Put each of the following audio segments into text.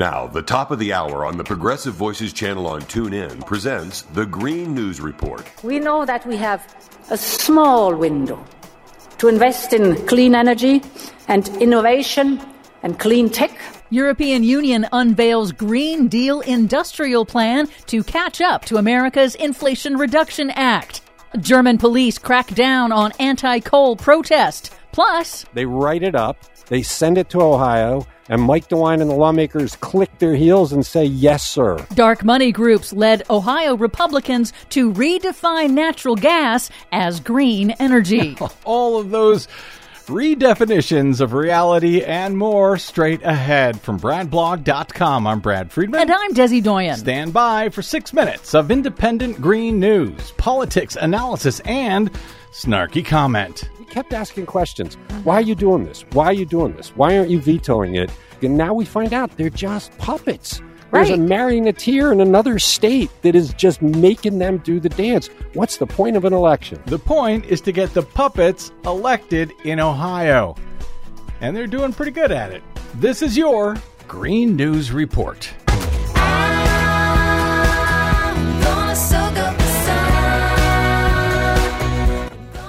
Now, the top of the hour on the Progressive Voices channel on TuneIn presents the Green News Report. We know that we have a small window to invest in clean energy and innovation and clean tech. European Union unveils Green Deal industrial plan to catch up to America's Inflation Reduction Act. German police crack down on anti-coal protest. Plus, they write it up, they send it to Ohio, and Mike DeWine and the lawmakers click their heels and say, yes, sir. Dark money groups led Ohio Republicans to redefine natural gas as green energy. All of those redefinitions of reality and more straight ahead from BradBlog.com. I'm Brad Friedman. And I'm Desi Doyen. Stand by for six minutes of independent green news, politics, analysis, and snarky comment. We kept asking questions. Why are you doing this? Why are you doing this? Why aren't you vetoing it? And now we find out they're just puppets. There's right. a marionetter in another state that is just making them do the dance. What's the point of an election? The point is to get the puppets elected in Ohio. And they're doing pretty good at it. This is your Green News Report.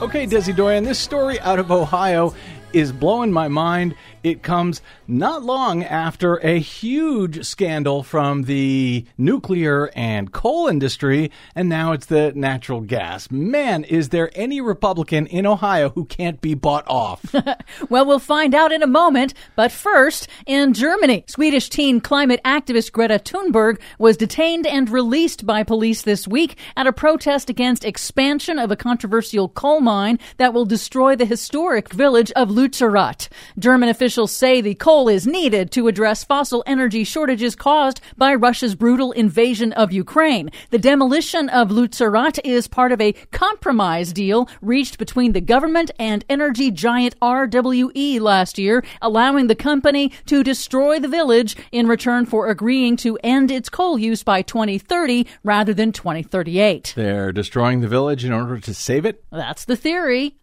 Okay, Desi Doyen, this story out of Ohio is blowing my mind. It comes not long after a huge scandal from the nuclear and coal industry, and now it's the natural gas. Man, is there any Republican in Ohio who can't be bought off? well, we'll find out in a moment. But first, in Germany, Swedish teen climate activist Greta Thunberg was detained and released by police this week at a protest against expansion of a controversial coal mine that will destroy the historic village of Lützerath. German officials Officials say the coal is needed to address fossil energy shortages caused by Russia's brutal invasion of Ukraine. The demolition of Lützerath is part of a compromise deal reached between the government and energy giant RWE last year, allowing the company to destroy the village in return for agreeing to end its coal use by 2030 rather than 2038. They're destroying the village in order to save it? That's the theory.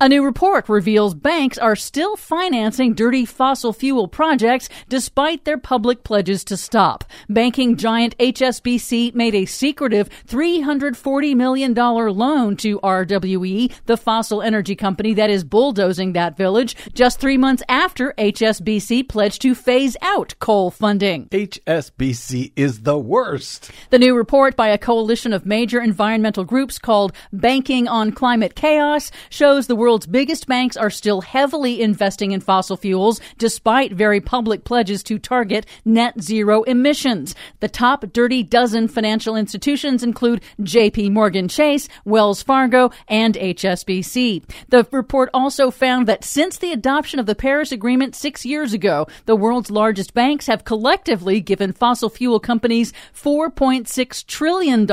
A new report reveals banks are still financing dirty fossil fuel projects despite their public pledges to stop. Banking giant HSBC made a secretive $340 million loan to RWE, the fossil energy company that is bulldozing that village, just three months after HSBC pledged to phase out coal funding. HSBC is the worst. The new report by a coalition of major environmental groups called Banking on Climate Chaos shows shows the world's biggest banks are still heavily investing in fossil fuels despite very public pledges to target net zero emissions. The top dirty dozen financial institutions include JP Morgan Chase, Wells Fargo, and HSBC. The report also found that since the adoption of the Paris Agreement six years ago, the world's largest banks have collectively given fossil fuel companies $4.6 trillion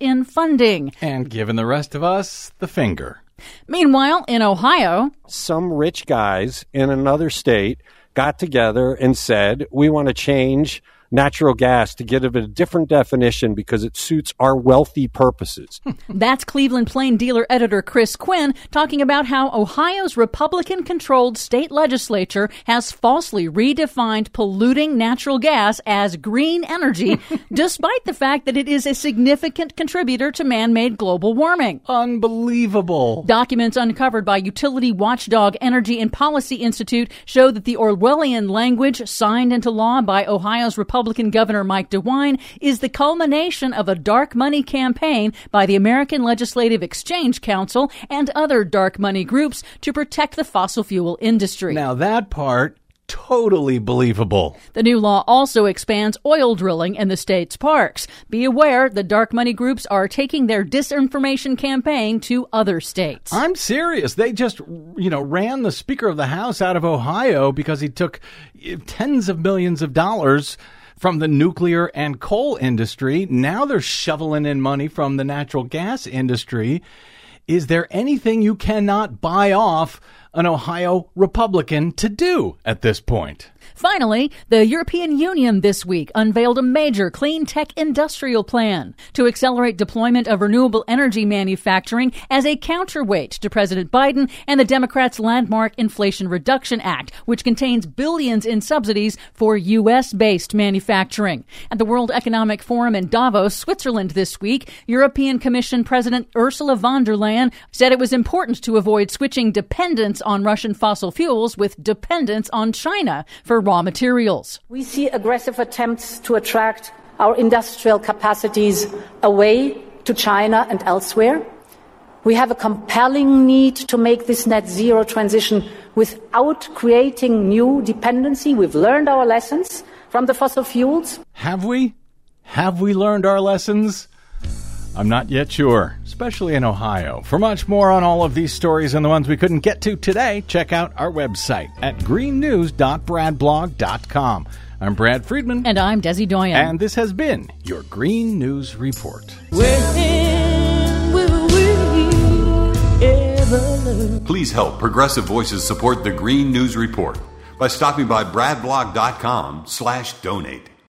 in funding. And given the rest of us the finger. Meanwhile, in Ohio, some rich guys in another state got together and said, We want to change natural gas to give it a different definition because it suits our wealthy purposes. Hmm. That's Cleveland Plain dealer editor Chris Quinn talking about how Ohio's Republican controlled state legislature has falsely redefined polluting natural gas as green energy, despite the fact that it is a significant contributor to man made global warming. Unbelievable. Documents uncovered by utility watchdog Energy and Policy Institute show that the Orwellian language signed into law by Ohio's Republican Republican Governor Mike DeWine is the culmination of a dark money campaign by the American Legislative Exchange Council and other dark money groups to protect the fossil fuel industry. Now, that part totally believable. The new law also expands oil drilling in the state's parks. Be aware the dark money groups are taking their disinformation campaign to other states. I'm serious. They just, you know, ran the Speaker of the House out of Ohio because he took eh, tens of millions of dollars from the nuclear and coal industry. Now they're shoveling in money from the natural gas industry. Is there anything you cannot buy off an Ohio Republican to do at this point? Finally, the European Union this week unveiled a major clean tech industrial plan to accelerate deployment of renewable energy manufacturing as a counterweight to President Biden and the Democrats' landmark Inflation Reduction Act, which contains billions in subsidies for U.S. based manufacturing. At the World Economic Forum in Davos, Switzerland this week, European Commission President Ursula von der Leyen said it was important to avoid switching dependence on Russian fossil fuels with dependence on China for raw materials. We see aggressive attempts to attract our industrial capacities away to China and elsewhere. We have a compelling need to make this net zero transition without creating new dependency. We've learned our lessons from the fossil fuels. Have we? Have we learned our lessons? I'm not yet sure, especially in Ohio. For much more on all of these stories and the ones we couldn't get to today, check out our website at greennews.bradblog.com. I'm Brad Friedman. And I'm Desi Doyen. And this has been your Green News Report. Please help Progressive Voices support the Green News Report by stopping by bradblog.com slash donate.